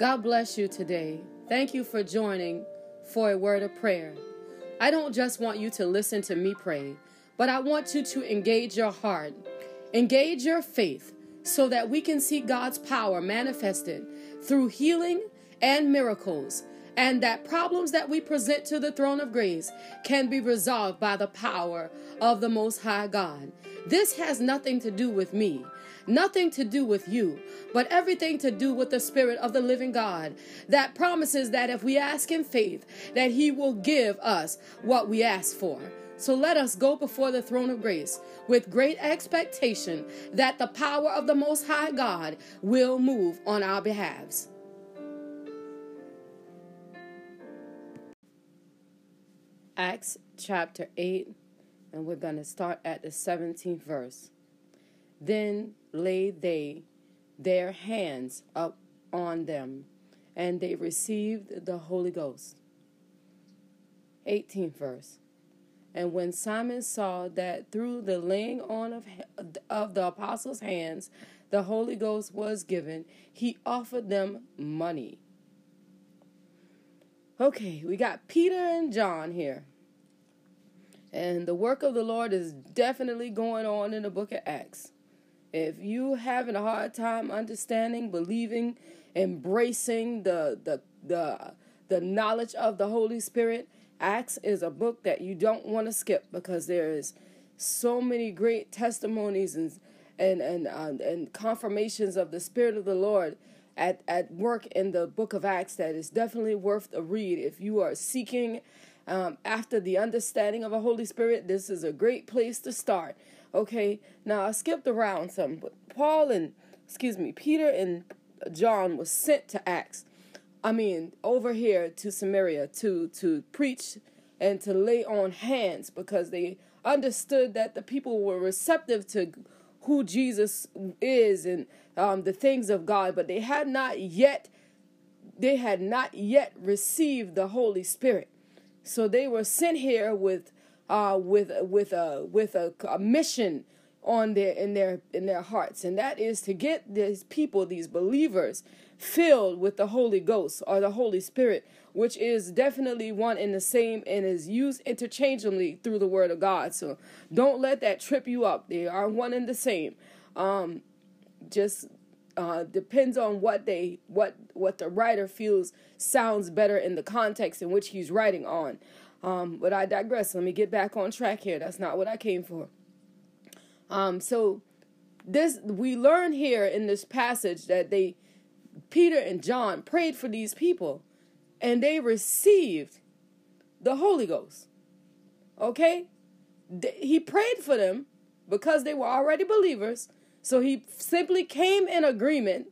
God bless you today. Thank you for joining for a word of prayer. I don't just want you to listen to me pray, but I want you to engage your heart, engage your faith, so that we can see God's power manifested through healing and miracles, and that problems that we present to the throne of grace can be resolved by the power of the Most High God. This has nothing to do with me. Nothing to do with you, but everything to do with the Spirit of the living God that promises that if we ask in faith, that He will give us what we ask for. So let us go before the throne of grace with great expectation that the power of the Most High God will move on our behalves. Acts chapter 8, and we're going to start at the 17th verse. Then laid they their hands up on them, and they received the Holy Ghost. 18th verse. And when Simon saw that through the laying on of, of the apostles' hands the Holy Ghost was given, he offered them money. Okay, we got Peter and John here. And the work of the Lord is definitely going on in the book of Acts. If you having a hard time understanding, believing, embracing the the the the knowledge of the Holy Spirit, Acts is a book that you don't want to skip because there is so many great testimonies and and and uh, and confirmations of the Spirit of the Lord at at work in the book of Acts that is definitely worth a read if you are seeking um, after the understanding of the Holy Spirit. This is a great place to start. Okay, now I skipped around some, but Paul and excuse me, Peter and John was sent to Acts. I mean, over here to Samaria to to preach and to lay on hands because they understood that the people were receptive to who Jesus is and um, the things of God, but they had not yet they had not yet received the Holy Spirit. So they were sent here with uh, with with a with a, a mission on their in their in their hearts, and that is to get these people, these believers, filled with the Holy Ghost or the Holy Spirit, which is definitely one and the same and is used interchangeably through the Word of God. So don't let that trip you up. They are one and the same. Um, just uh, depends on what they what what the writer feels sounds better in the context in which he's writing on. Um, but I digress. Let me get back on track here. That's not what I came for. Um, so this we learn here in this passage that they Peter and John prayed for these people and they received the Holy Ghost. Okay? He prayed for them because they were already believers. So he simply came in agreement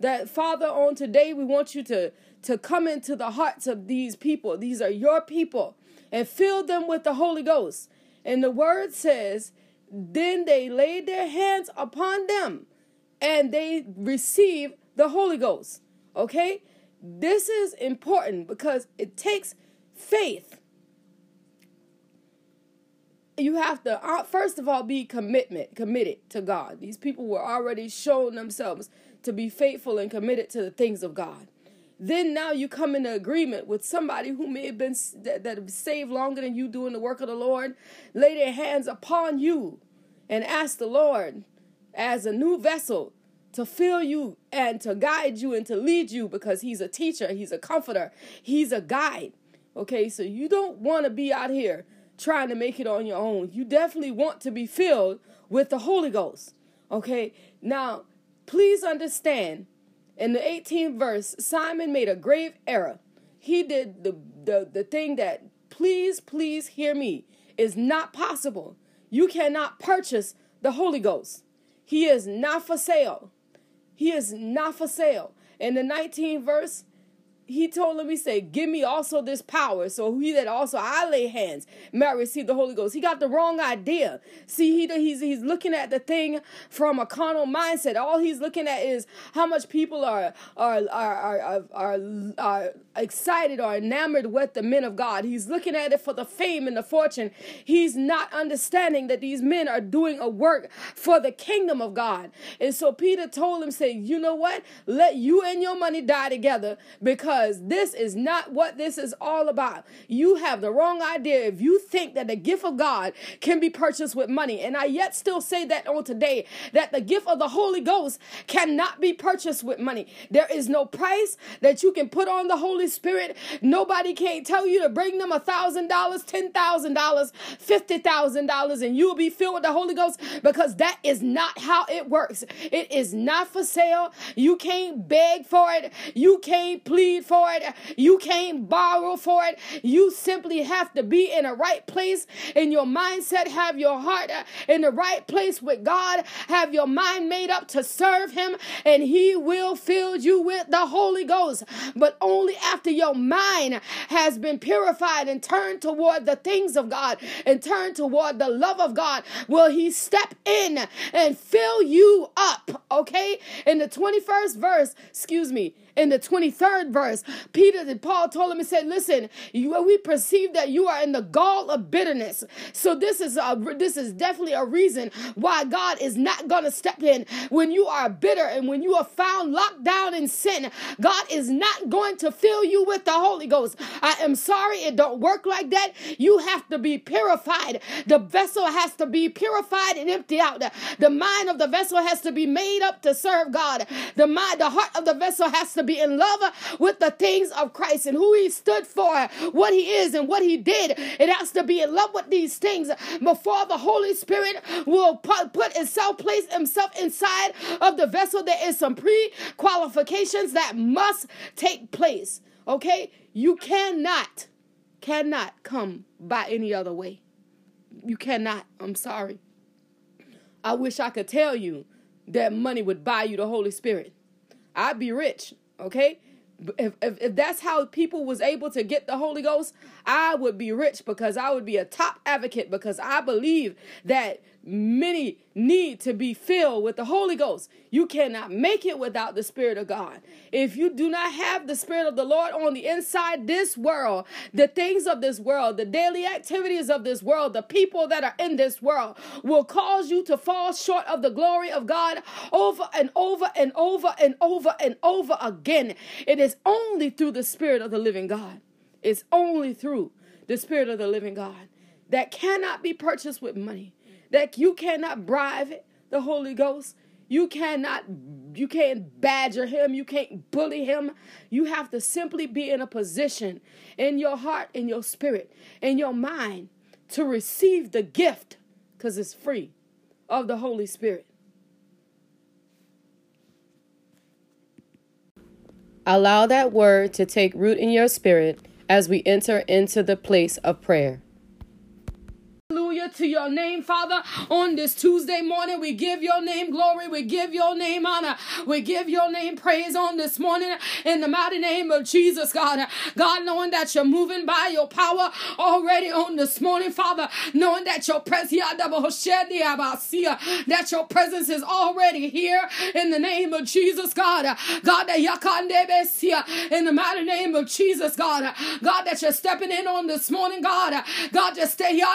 that Father on today we want you to to come into the hearts of these people. These are your people and fill them with the Holy Ghost. And the word says, then they laid their hands upon them and they received the Holy Ghost. Okay? This is important because it takes faith. You have to uh, first of all be commitment committed to God. These people were already showing themselves to be faithful and committed to the things of God then now you come into agreement with somebody who may have been that, that saved longer than you doing the work of the Lord, lay their hands upon you and ask the Lord as a new vessel to fill you and to guide you and to lead you because he's a teacher, he's a comforter, he's a guide. Okay, so you don't want to be out here trying to make it on your own. You definitely want to be filled with the Holy Ghost. Okay, now please understand in the 18th verse, Simon made a grave error. He did the, the, the thing that, please, please hear me, is not possible. You cannot purchase the Holy Ghost. He is not for sale. He is not for sale. In the 19th verse, he told him, he said, Give me also this power. So he that also I lay hands may receive the Holy Ghost. He got the wrong idea. See, he he's he's looking at the thing from a carnal mindset. All he's looking at is how much people are are are are are, are excited or enamored with the men of God. He's looking at it for the fame and the fortune. He's not understanding that these men are doing a work for the kingdom of God. And so Peter told him, say, you know what? Let you and your money die together because this is not what this is all about. You have the wrong idea if you think that the gift of God can be purchased with money. And I yet still say that on today that the gift of the Holy Ghost cannot be purchased with money. There is no price that you can put on the Holy Spirit. Nobody can't tell you to bring them a thousand dollars, ten thousand dollars, fifty thousand dollars, and you will be filled with the Holy Ghost because that is not how it works. It is not for sale. You can't beg for it. You can't plead for it. You can't borrow for it. You simply have to be in the right place in your mindset, have your heart uh, in the right place with God, have your mind made up to serve Him, and He will fill you with the Holy Ghost. But only after your mind has been purified and turned toward the things of God and turned toward the love of God will He step in and fill you up. Okay? In the 21st verse, excuse me, in the 23rd verse, Peter and Paul told him and said, Listen, you, we perceive that you are in the gall of bitterness. So this is a, this is definitely a reason why God is not gonna step in when you are bitter and when you are found locked down in sin. God is not going to fill you with the Holy Ghost. I am sorry, it don't work like that. You have to be purified. The vessel has to be purified and empty out. The mind of the vessel has to be made up to serve God. The mind, the heart of the vessel has to be in love with the things of Christ and who he stood for, what he is and what he did. It has to be in love with these things before the Holy Spirit will put, itself, place himself inside of the vessel. There is some pre-qualifications that must take place. Okay? You cannot, cannot come by any other way. You cannot. I'm sorry. I wish I could tell you that money would buy you the Holy Spirit. I'd be rich. Okay? If, if, if that's how people was able to get the Holy Ghost, I would be rich because I would be a top advocate because I believe that many need to be filled with the Holy Ghost. You cannot make it without the Spirit of God. If you do not have the Spirit of the Lord on the inside, this world, the things of this world, the daily activities of this world, the people that are in this world will cause you to fall short of the glory of God over and over and over and over and over again. It is only through the Spirit of the living God. It's only through the Spirit of the living God that cannot be purchased with money that you cannot bribe the Holy Ghost. You cannot you can't badger him, you can't bully him. You have to simply be in a position in your heart, in your spirit, in your mind to receive the gift cuz it's free of the Holy Spirit. Allow that word to take root in your spirit as we enter into the place of prayer to your name, Father. On this Tuesday morning, we give your name glory. We give your name honor. We give your name praise on this morning in the mighty name of Jesus, God. God, knowing that you're moving by your power already on this morning, Father, knowing that your presence, that your presence is already here in the name of Jesus, God. God, that in the mighty name of Jesus, God. God, that you're stepping in on this morning, God. God, just stay here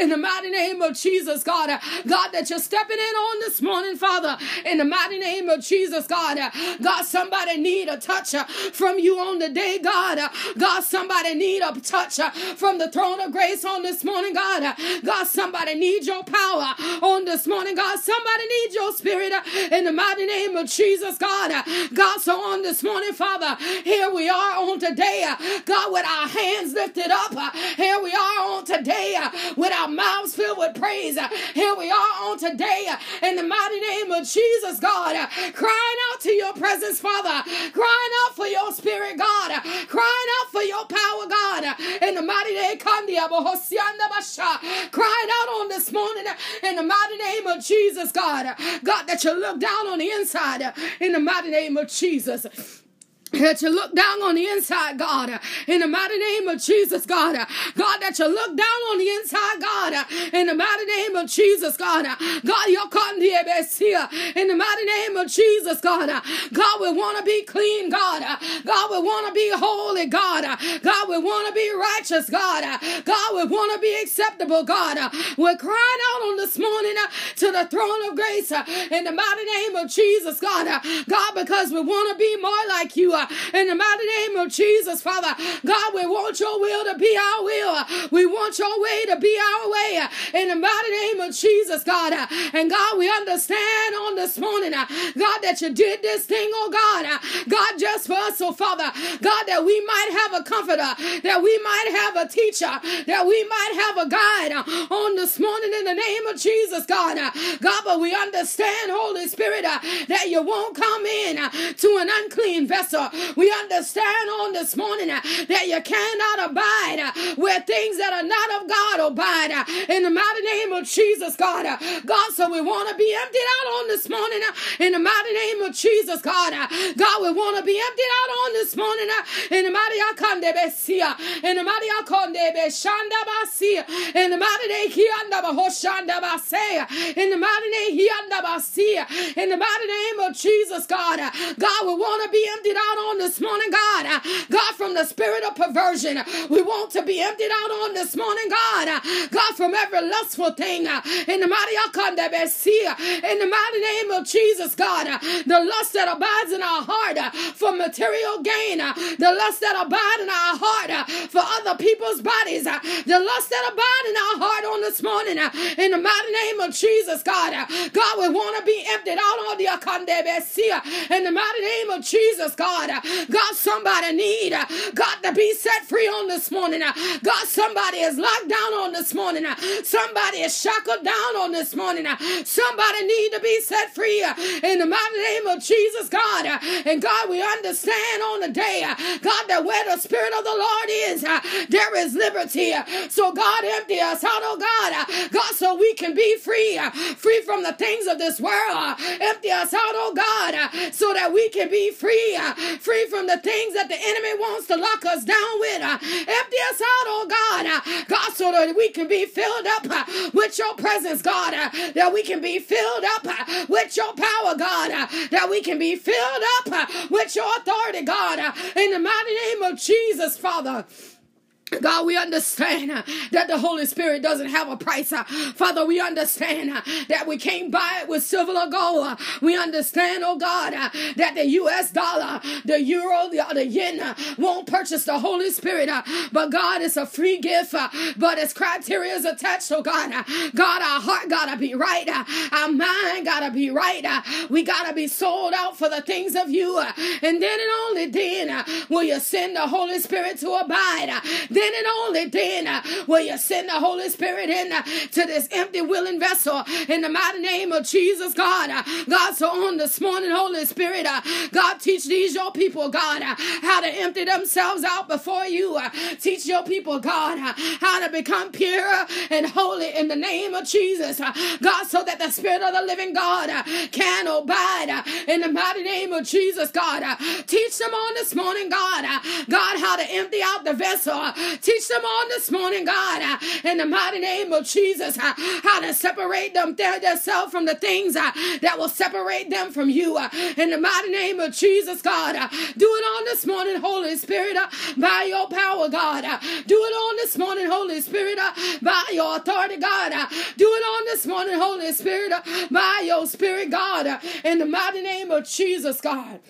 in the mighty name of Jesus, God. God, that you're stepping in on this morning, Father, in the mighty name of Jesus, God. God, somebody need a touch from you on the day, God. God, somebody need a touch from the throne of grace on this morning, God. God, somebody need your power on this morning, God. Somebody need your spirit in the mighty name of Jesus, God. God, so on this morning, Father, here we are on today, God, with our hands lifted up. Here we are are on today uh, with our mouths filled with praise. Uh, here we are on today uh, in the mighty name of Jesus, God, crying out to your presence, Father, crying out for your spirit, God, crying out for your power, God, in the mighty name, crying out on this morning in the mighty name of Jesus, God, God, that you look down on the inside in the mighty name of Jesus that you look down on the inside, God, in the mighty name of Jesus, God. God, that you look down on the inside, God, in the mighty name of Jesus, God. God, you're cutting the here in the mighty name of Jesus, God. God, we want to be clean, God. God, we want to be holy, God. God, we want to be righteous, God. God, we want to be acceptable, God. We're crying out on this morning to the throne of grace in the mighty name of Jesus, God. God, because we want to be more like you in the mighty name of Jesus, Father. God, we want your will to be our will. We want your way to be our way in the mighty name of Jesus, God. And God, we understand on this morning, God, that you did this thing, oh God. God, just for us, oh Father. God, that we might have a comforter, that we might have a teacher, that we might have a guide on the name of Jesus, God. Uh, God, but we understand, Holy Spirit, uh, that you won't come in uh, to an unclean vessel. We understand on this morning uh, that you cannot abide uh, where things that are not of God abide uh, in the mighty name of Jesus, God. God, so we want to be emptied out on this morning in the mighty name of Jesus, God. God, we want to be emptied out on this morning in the mighty Akande Besia, in the mighty Akonde Beshanda Basia, in the mighty name Hianda In the mighty name Hianda Basia, in the mighty name of Jesus, God. God, we want to be emptied out on this morning, God. God, from the spirit of perversion, we want to be emptied out on this morning, God. God, from every lustful thing, in the mighty in the mighty name of Jesus, God, the lust that abides in our heart for material gain, the lust that abides in our heart for other people's bodies, the lust that abide in our heart on this morning, in the mighty name of Jesus, God. God, we want to be emptied out on the in the mighty name of Jesus. God. God, somebody need God to be set free on this morning. God, somebody is locked down on this morning. Somebody is shackled down on this morning. Somebody need to be set free in the mighty name of Jesus, God. And God, we understand on the day, God, that where the Spirit of the Lord is, there is liberty. So, God, empty us out, oh God. God, so we can be free, free from the things of this world. Empty us out, oh God, so that we can be free, free from the things that the enemy wants to lock us down with. Uh, empty us out, oh God. Uh, God, so that we can be filled up uh, with your presence, God. Uh, that we can be filled up uh, with your power, God. Uh, that we can be filled up with your authority, God. in the mighty name of Jesus, Father. God, we understand uh, that the Holy Spirit doesn't have a price. Uh, Father, we understand uh, that we can't buy it with silver or gold. Uh, we understand, oh God, uh, that the U.S. dollar, the euro, the, the yen uh, won't purchase the Holy Spirit. but God, it's a free gift, but its criteria is attached, oh God. God, our heart gotta be right. our mind gotta be right. we gotta be sold out for the things of you. and then and only then will you send the Holy Spirit to abide then and only then uh, will you send the Holy Spirit in uh, to this empty, willing vessel in the mighty name of Jesus, God. Uh, God, so on this morning, Holy Spirit, uh, God, teach these your people, God, uh, how to empty themselves out before you. Uh, teach your people, God, how to become pure and holy in the name of Jesus, God, so that the Spirit of the living God can abide in the mighty name of Jesus, God. Teach them on this morning, God, God, how to empty out the vessel Teach them on this morning, God, uh, in the mighty name of Jesus, uh, how to separate them themselves from the things uh, that will separate them from you. Uh, in the mighty name of Jesus, God, uh, do it on this morning, Holy Spirit, uh, by your power, God. Do it on this morning, Holy Spirit, by your authority, God. Do it on this morning, Holy Spirit, by your Spirit, God. In the mighty name of Jesus, God.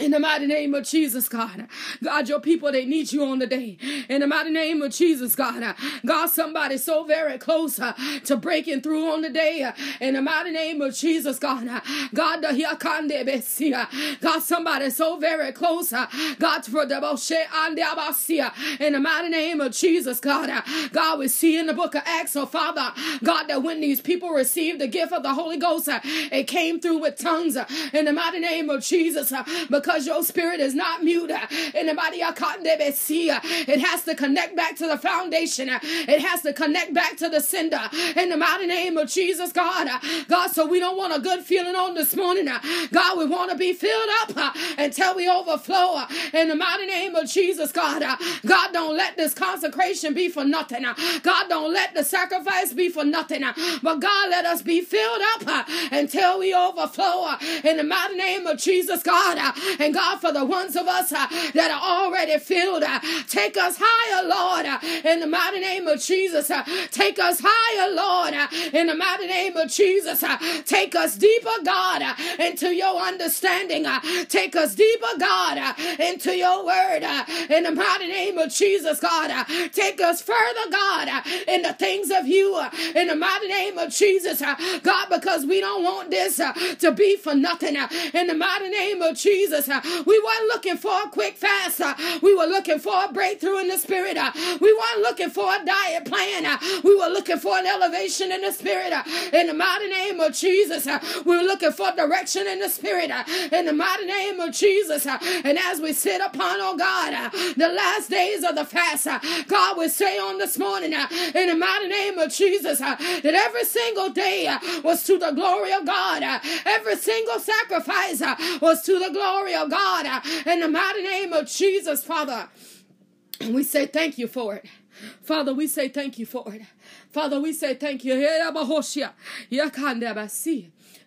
In the mighty name of Jesus, God. God, your people, they need you on the day. In the mighty name of Jesus, God. God, somebody so very close uh, to breaking through on the day. Uh, in the mighty name of Jesus, God. God, the here. God, somebody so very close. Uh, God, for the Boshe and the Abbasia. in the mighty name of Jesus, God. God, we see in the book of Acts, oh Father, God, that when these people received the gift of the Holy Ghost, it came through with tongues. In the mighty name of Jesus, because because your spirit is not mute. Anybody it has to connect back to the foundation. It has to connect back to the sender. In the mighty name of Jesus, God. God, so we don't want a good feeling on this morning. God, we want to be filled up until we overflow. In the mighty name of Jesus, God. God, don't let this consecration be for nothing. God, don't let the sacrifice be for nothing. But God, let us be filled up until we overflow. In the mighty name of Jesus, God. And God, for the ones of us uh, that are already filled, uh, take us higher, Lord, uh, in the mighty name of Jesus. Uh, take us higher, Lord, uh, in the mighty name of Jesus. Uh, take us deeper, God, into your understanding. Take us deeper, God, into your word, in the mighty name of Jesus, God. Take us further, God, in the things of you, in the mighty name of Jesus, God, because we don't want this to be for nothing. In the mighty name of Jesus, uh, we weren't looking for a quick fast. Uh, we were looking for a breakthrough in the spirit. Uh, we weren't looking for a diet plan. Uh, we were looking for an elevation in the spirit. Uh, in the mighty name of Jesus, uh, we were looking for direction in the spirit. In the mighty name of Jesus. And as we sit upon, oh God, the last days of the fast, God will say on this morning, in the mighty name of Jesus, that every single day was to the glory of God. Every single sacrifice was to the glory of God uh, in the mighty name of Jesus, Father. And we say thank you for it. Father, we say thank you for it. Father, we say thank you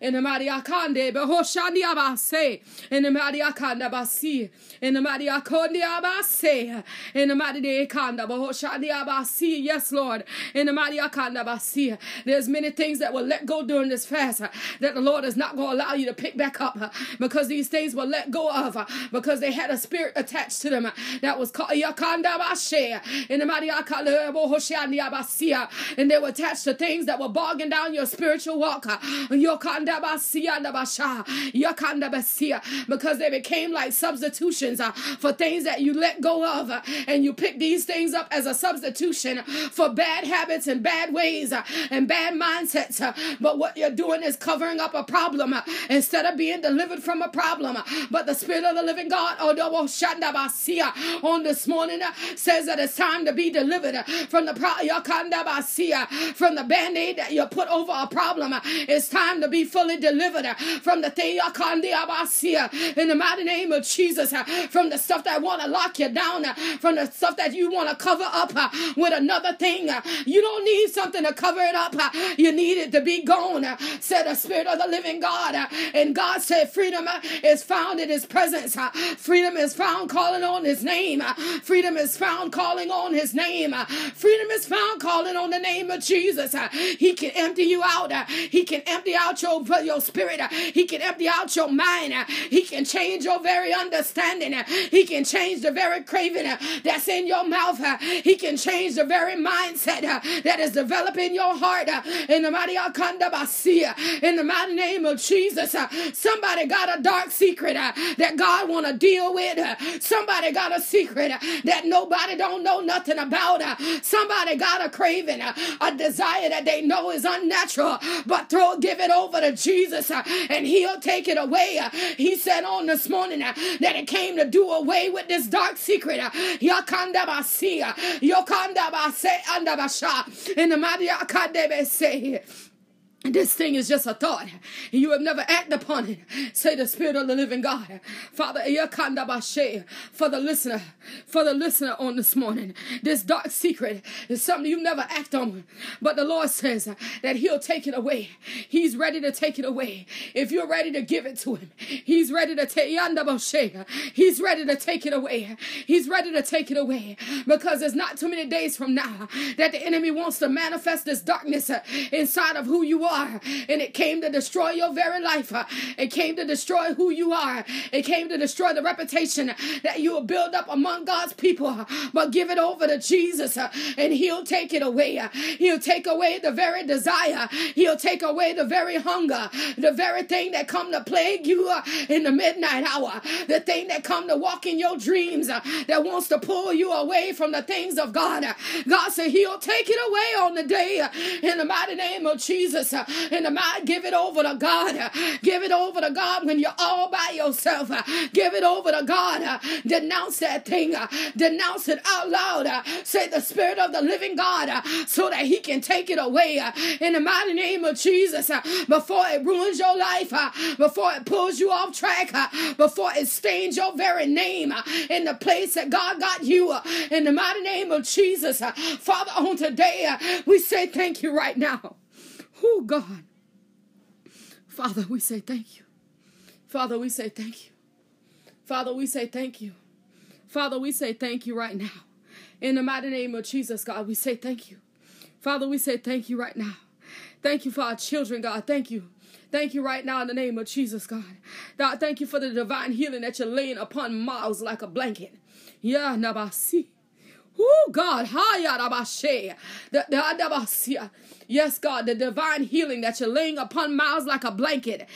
in the mighty akande behoshandi abase. In the mighty akanda basi in the mighty akondi abase. In the mighty de akanda behoshandi abasi yes lord. In the mighty akanda basi there's many things that will let go during this fast that the lord is not going to allow you to pick back up because these things were let go of because they had a spirit attached to them that was called yakanda bashe in the mighty akanda behoshandi abasi and they were attached to things that were bogging down your spiritual walk. Your kanda because they became like substitutions uh, for things that you let go of, uh, and you pick these things up as a substitution for bad habits and bad ways uh, and bad mindsets. Uh, but what you're doing is covering up a problem uh, instead of being delivered from a problem. Uh, but the Spirit of the Living God, on this morning says that it's time to be delivered from the from the band-aid that you put over a problem. It's time to be fully delivered uh, from the thing in the mighty name of Jesus, uh, from the stuff that want to lock you down, uh, from the stuff that you want to cover up uh, with another thing. Uh, you don't need something to cover it up. Uh, you need it to be gone, said the Spirit of the living God. And God said, Freedom is found in His presence. Freedom is found calling on His name. Freedom is found calling on His name. Freedom is found calling on the name of Jesus. He can empty you out. He can empty out your your spirit. He can empty out your mind. He can change your very understanding. He can change the very craving that's in your mouth. He can change the very mindset that is developing your heart. In the mighty in the mighty name of Jesus, somebody got a dark secret that God want to deal with. Somebody got a secret that nobody don't know nothing about. Somebody got a craving, a desire that they know is unnatural, but throw give it over to Jesus. Jesus uh, and he'll take it away. Uh, he said on this morning uh, that it came to do away with this dark secret. In the mighty this thing is just a thought. And you have never acted upon it. Say the Spirit of the living God. Father, for the listener, for the listener on this morning. This dark secret is something you never act on. But the Lord says that He'll take it away. He's ready to take it away. If you're ready to give it to Him, He's ready to take He's ready to take it away. He's ready to take it away. Because there's not too many days from now that the enemy wants to manifest this darkness inside of who you are are, and it came to destroy your very life. It came to destroy who you are. It came to destroy the reputation that you will build up among God's people. But give it over to Jesus, and He'll take it away. He'll take away the very desire. He'll take away the very hunger, the very thing that come to plague you in the midnight hour, the thing that come to walk in your dreams, that wants to pull you away from the things of God. God said He'll take it away on the day in the mighty name of Jesus. In the mighty, give it over to God. Give it over to God when you're all by yourself. Give it over to God. Denounce that thing. Denounce it out loud. Say the Spirit of the living God so that He can take it away in the mighty name of Jesus before it ruins your life, before it pulls you off track, before it stains your very name in the place that God got you in the mighty name of Jesus. Father, on today, we say thank you right now. Oh, God. Father, we say thank you. Father, we say thank you. Father, we say thank you. Father, we say thank you right now. In the mighty name of Jesus, God, we say thank you. Father, we say thank you right now. Thank you for our children, God. Thank you. Thank you right now in the name of Jesus, God. God, thank you for the divine healing that you're laying upon Miles like a blanket. Yeah, Nabasi. Oh God. Yes, God, the divine healing that you're laying upon Miles like a blanket.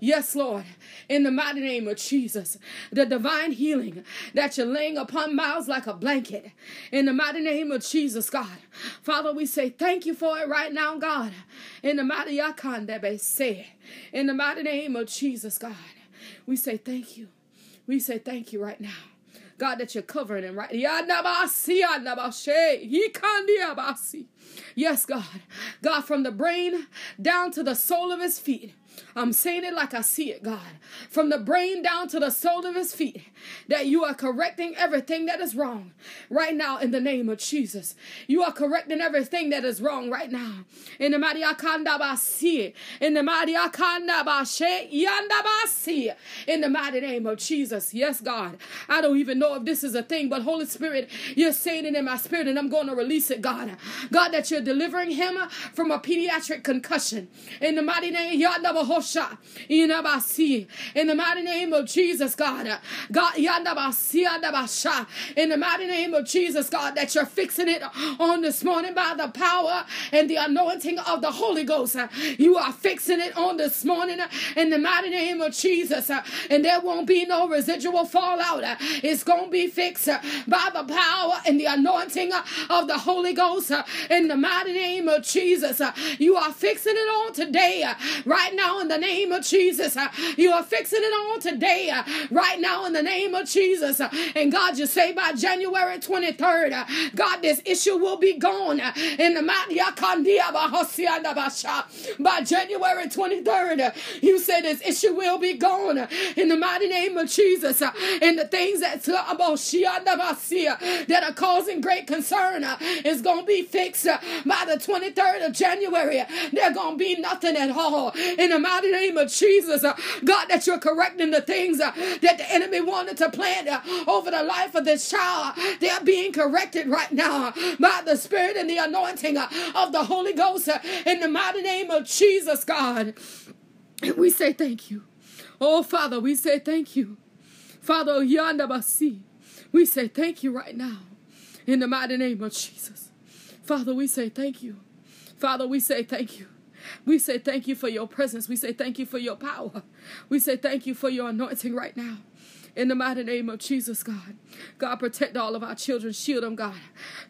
Yes, Lord, in the mighty name of Jesus, the divine healing that you're laying upon Miles like a blanket. In the mighty name of Jesus, God. Father, we say thank you for it right now, God. In the mighty in the mighty name of Jesus, God. We say thank you. We say thank you right now. God, that you're covering him right. Yes, God. God, from the brain down to the sole of his feet. I'm saying it like I see it, God. From the brain down to the sole of his feet, that you are correcting everything that is wrong right now in the name of Jesus. You are correcting everything that is wrong right now. In the mighty Akandabasi, in the mighty Akandabashe, Yandabasi, in the mighty name of Jesus. Yes, God. I don't even know if this is a thing, but Holy Spirit, you're saying it in my spirit, and I'm going to release it, God. God, that you're delivering him from a pediatric concussion. In the mighty name, Yandabasi. In the mighty name of Jesus, God. God, in the mighty name of Jesus, God, that you're fixing it on this morning by the power and the anointing of the Holy Ghost. You are fixing it on this morning in the mighty name of Jesus. And there won't be no residual fallout. It's going to be fixed by the power and the anointing of the Holy Ghost in the mighty name of Jesus. You are fixing it on today, right now now in the name of Jesus. Uh, you are fixing it on today, uh, right now in the name of Jesus. Uh, and God, you say by January 23rd, God, this issue will be gone in the by January 23rd. You said this issue will be gone in the mighty name of Jesus. And the things that that are causing great concern is going to be fixed by the 23rd of January. There's going to be nothing at all in the mighty name of Jesus. Uh, God, that you're correcting the things uh, that the enemy wanted to plant uh, over the life of this child. They're being corrected right now by the Spirit and the anointing of the Holy Ghost in the mighty name of Jesus, God. And we say thank you. Oh, Father, we say thank you. Father, Yandabasi, we say thank you right now in the mighty name of Jesus. Father, we say thank you. Father, we say thank you. We say thank you for your presence. We say thank you for your power. We say thank you for your anointing right now. In the mighty name of Jesus, God. God, protect all of our children. Shield them, God.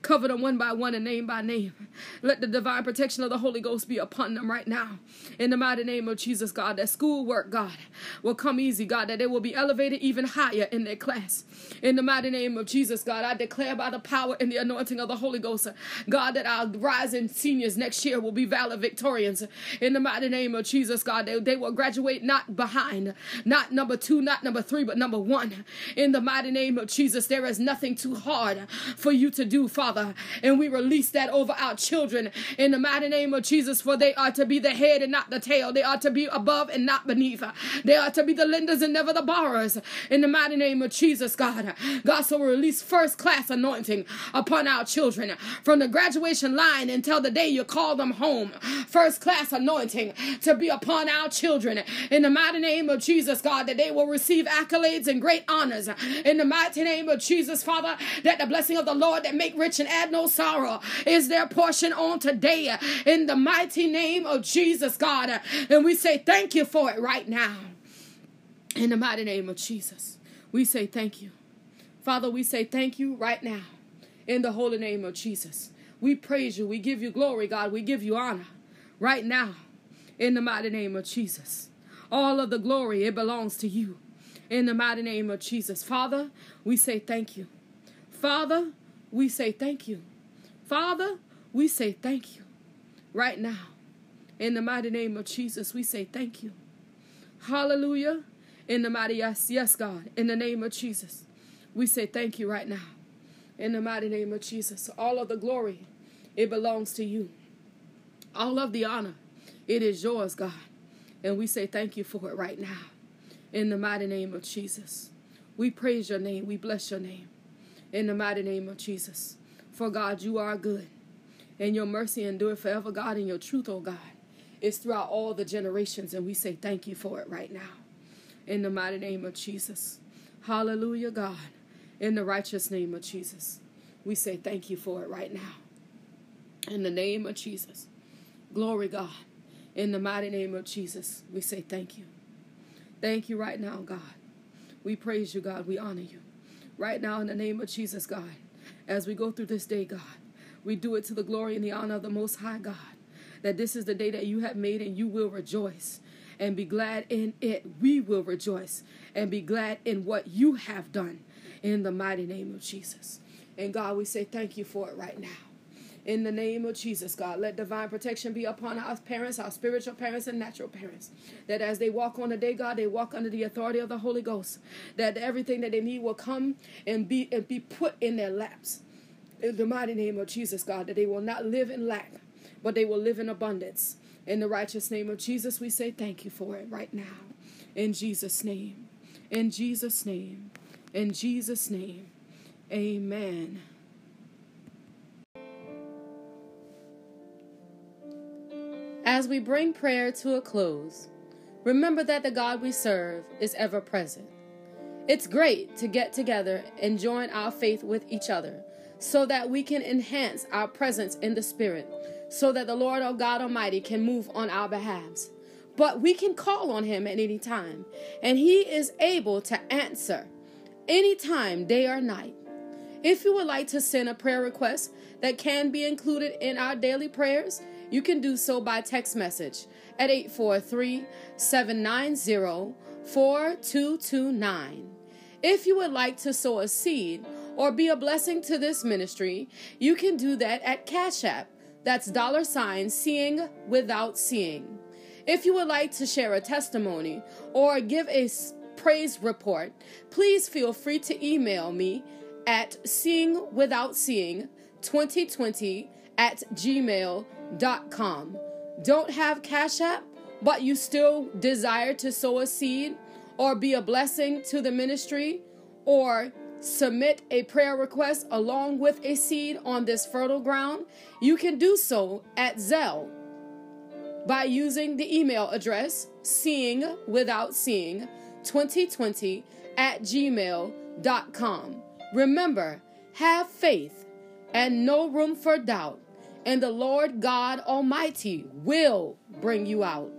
Cover them one by one and name by name. Let the divine protection of the Holy Ghost be upon them right now. In the mighty name of Jesus, God. That schoolwork, God, will come easy, God. That they will be elevated even higher in their class. In the mighty name of Jesus, God, I declare by the power and the anointing of the Holy Ghost, God, that our rising seniors next year will be valedictorians. In the mighty name of Jesus, God, they, they will graduate not behind, not number two, not number three, but number one one. In the mighty name of Jesus, there is nothing too hard for you to do, Father. And we release that over our children in the mighty name of Jesus, for they are to be the head and not the tail. They are to be above and not beneath. They are to be the lenders and never the borrowers. In the mighty name of Jesus, God. God, so we release first class anointing upon our children from the graduation line until the day you call them home. First class anointing to be upon our children. In the mighty name of Jesus, God, that they will receive accolades and great honors. In the mighty name of Jesus, Father, that the blessing of the Lord that make rich and add no sorrow is their portion on today. In the mighty name of Jesus, God. And we say thank you for it right now. In the mighty name of Jesus, we say thank you. Father, we say thank you right now. In the holy name of Jesus. We praise you. We give you glory, God. We give you honor right now. In the mighty name of Jesus. All of the glory, it belongs to you. In the mighty name of Jesus. Father, we say thank you. Father, we say thank you. Father, we say thank you right now. In the mighty name of Jesus, we say thank you. Hallelujah. In the mighty, yes, yes, God. In the name of Jesus, we say thank you right now. In the mighty name of Jesus, all of the glory, it belongs to you. All of the honor, it is yours, God. And we say thank you for it right now. In the mighty name of Jesus. We praise your name. We bless your name. In the mighty name of Jesus. For God, you are good. And your mercy endure forever, God, and your truth, oh God, is throughout all the generations. And we say thank you for it right now. In the mighty name of Jesus. Hallelujah, God. In the righteous name of Jesus. We say thank you for it right now. In the name of Jesus. Glory, God. In the mighty name of Jesus, we say thank you. Thank you right now, God. We praise you, God. We honor you. Right now, in the name of Jesus, God, as we go through this day, God, we do it to the glory and the honor of the Most High God. That this is the day that you have made and you will rejoice and be glad in it. We will rejoice and be glad in what you have done in the mighty name of Jesus. And God, we say thank you for it right now. In the name of Jesus, God, let divine protection be upon our parents, our spiritual parents, and natural parents. That as they walk on the day, God, they walk under the authority of the Holy Ghost. That everything that they need will come and be and be put in their laps. In the mighty name of Jesus, God, that they will not live in lack, but they will live in abundance. In the righteous name of Jesus, we say thank you for it right now. In Jesus' name. In Jesus' name. In Jesus' name. Amen. As we bring prayer to a close, remember that the God we serve is ever present. It's great to get together and join our faith with each other so that we can enhance our presence in the Spirit, so that the Lord our God Almighty can move on our behalves. But we can call on Him at any time, and He is able to answer anytime, day or night. If you would like to send a prayer request that can be included in our daily prayers, you can do so by text message at 843 790 4229. If you would like to sow a seed or be a blessing to this ministry, you can do that at Cash App. That's dollar sign seeing without seeing. If you would like to share a testimony or give a praise report, please feel free to email me at seeing without seeing 2020 at gmail.com. Don't have Cash App, but you still desire to sow a seed or be a blessing to the ministry or submit a prayer request along with a seed on this fertile ground, you can do so at Zelle by using the email address seeing without seeing 2020 at gmail.com. Remember, have faith and no room for doubt and the Lord God Almighty will bring you out.